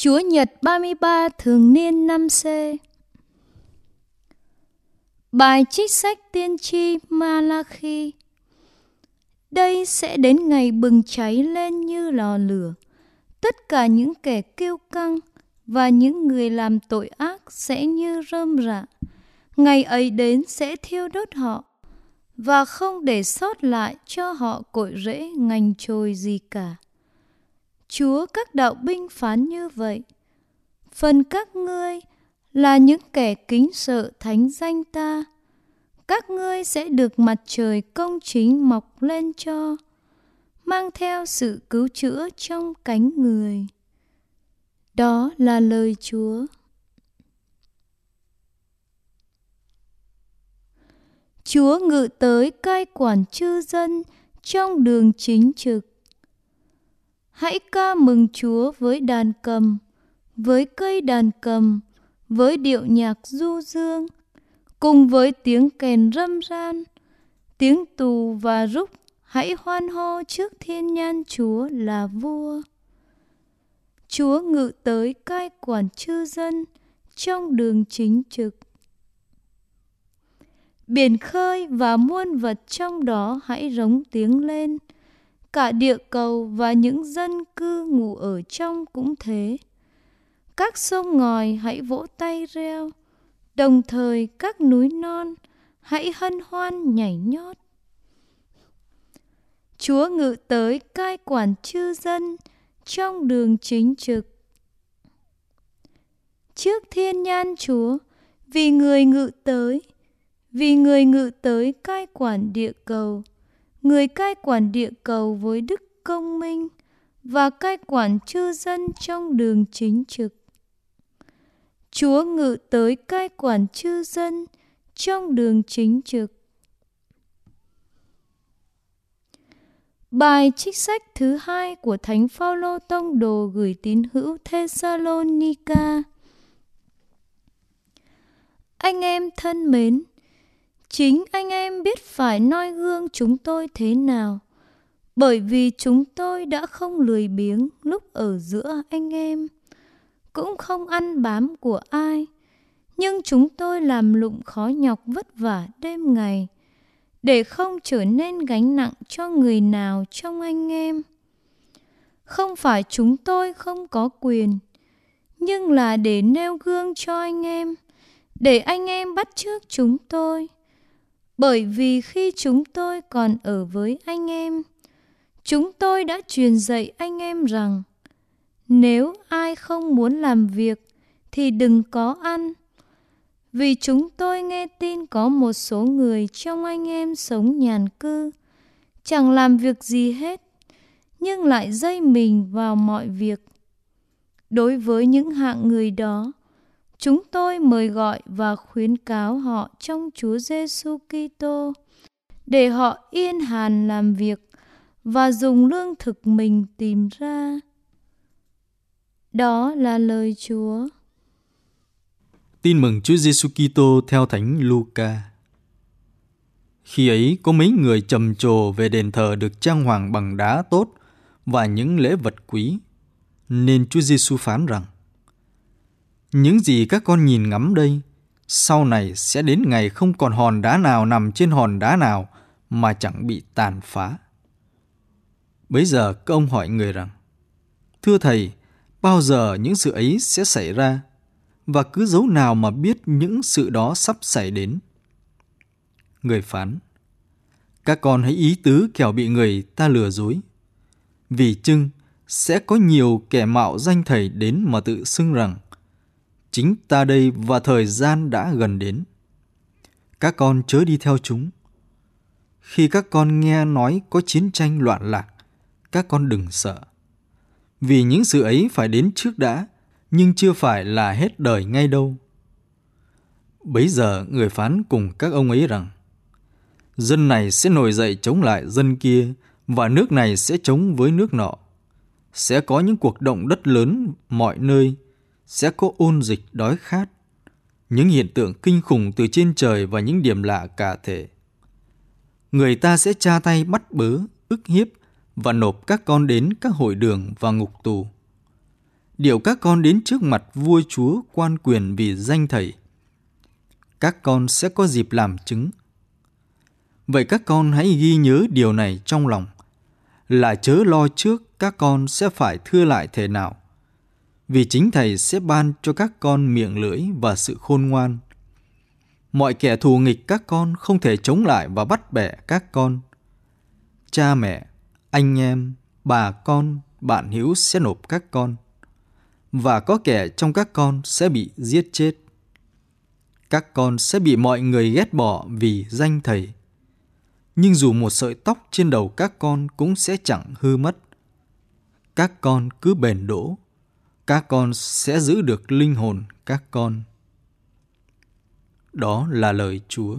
Chúa Nhật 33 thường niên năm C Bài trích sách tiên tri Malachi Đây sẽ đến ngày bừng cháy lên như lò lửa. Tất cả những kẻ kiêu căng và những người làm tội ác sẽ như rơm rạ. Ngày ấy đến sẽ thiêu đốt họ và không để sót lại cho họ cội rễ ngành trồi gì cả. Chúa các đạo binh phán như vậy. Phần các ngươi là những kẻ kính sợ thánh danh ta. Các ngươi sẽ được mặt trời công chính mọc lên cho, mang theo sự cứu chữa trong cánh người. Đó là lời Chúa. Chúa ngự tới cai quản chư dân trong đường chính trực. Hãy ca mừng Chúa với đàn cầm, với cây đàn cầm, với điệu nhạc du dương, cùng với tiếng kèn râm ran, tiếng tù và rúc, hãy hoan hô trước thiên nhan Chúa là vua. Chúa ngự tới cai quản chư dân trong đường chính trực. Biển khơi và muôn vật trong đó hãy rống tiếng lên. Cả địa cầu và những dân cư ngủ ở trong cũng thế. Các sông ngòi hãy vỗ tay reo, đồng thời các núi non hãy hân hoan nhảy nhót. Chúa ngự tới cai quản chư dân trong đường chính trực. Trước thiên nhan Chúa, vì người ngự tới, vì người ngự tới cai quản địa cầu, người cai quản địa cầu với đức công minh và cai quản chư dân trong đường chính trực. Chúa ngự tới cai quản chư dân trong đường chính trực. Bài trích sách thứ hai của Thánh Phaolô tông đồ gửi tín hữu Thessalonica. Anh em thân mến, chính anh em biết phải noi gương chúng tôi thế nào, bởi vì chúng tôi đã không lười biếng lúc ở giữa anh em, cũng không ăn bám của ai, nhưng chúng tôi làm lụng khó nhọc vất vả đêm ngày để không trở nên gánh nặng cho người nào trong anh em. Không phải chúng tôi không có quyền, nhưng là để nêu gương cho anh em, để anh em bắt chước chúng tôi. Bởi vì khi chúng tôi còn ở với anh em, chúng tôi đã truyền dạy anh em rằng nếu ai không muốn làm việc thì đừng có ăn vì chúng tôi nghe tin có một số người trong anh em sống nhàn cư, chẳng làm việc gì hết, nhưng lại dây mình vào mọi việc. Đối với những hạng người đó, chúng tôi mời gọi và khuyến cáo họ trong Chúa Giêsu Kitô để họ yên hàn làm việc và dùng lương thực mình tìm ra. Đó là lời Chúa. Tin mừng Chúa Giêsu Kitô theo Thánh Luca. Khi ấy có mấy người trầm trồ về đền thờ được trang hoàng bằng đá tốt và những lễ vật quý, nên Chúa Giêsu phán rằng: những gì các con nhìn ngắm đây, sau này sẽ đến ngày không còn hòn đá nào nằm trên hòn đá nào mà chẳng bị tàn phá. Bấy giờ các ông hỏi người rằng: Thưa thầy, bao giờ những sự ấy sẽ xảy ra? và cứ dấu nào mà biết những sự đó sắp xảy đến. Người phán Các con hãy ý tứ kẻo bị người ta lừa dối. Vì chưng sẽ có nhiều kẻ mạo danh thầy đến mà tự xưng rằng chính ta đây và thời gian đã gần đến. Các con chớ đi theo chúng. Khi các con nghe nói có chiến tranh loạn lạc, các con đừng sợ. Vì những sự ấy phải đến trước đã, nhưng chưa phải là hết đời ngay đâu. Bấy giờ người phán cùng các ông ấy rằng, dân này sẽ nổi dậy chống lại dân kia và nước này sẽ chống với nước nọ. Sẽ có những cuộc động đất lớn mọi nơi, sẽ có ôn dịch đói khát, những hiện tượng kinh khủng từ trên trời và những điểm lạ cả thể. Người ta sẽ tra tay bắt bớ, ức hiếp và nộp các con đến các hội đường và ngục tù điều các con đến trước mặt vua chúa quan quyền vì danh thầy. Các con sẽ có dịp làm chứng. Vậy các con hãy ghi nhớ điều này trong lòng, là chớ lo trước các con sẽ phải thưa lại thể nào. Vì chính thầy sẽ ban cho các con miệng lưỡi và sự khôn ngoan. Mọi kẻ thù nghịch các con không thể chống lại và bắt bẻ các con. Cha mẹ, anh em, bà con, bạn hữu sẽ nộp các con và có kẻ trong các con sẽ bị giết chết. Các con sẽ bị mọi người ghét bỏ vì danh thầy. Nhưng dù một sợi tóc trên đầu các con cũng sẽ chẳng hư mất. Các con cứ bền đỗ, các con sẽ giữ được linh hồn các con. Đó là lời Chúa.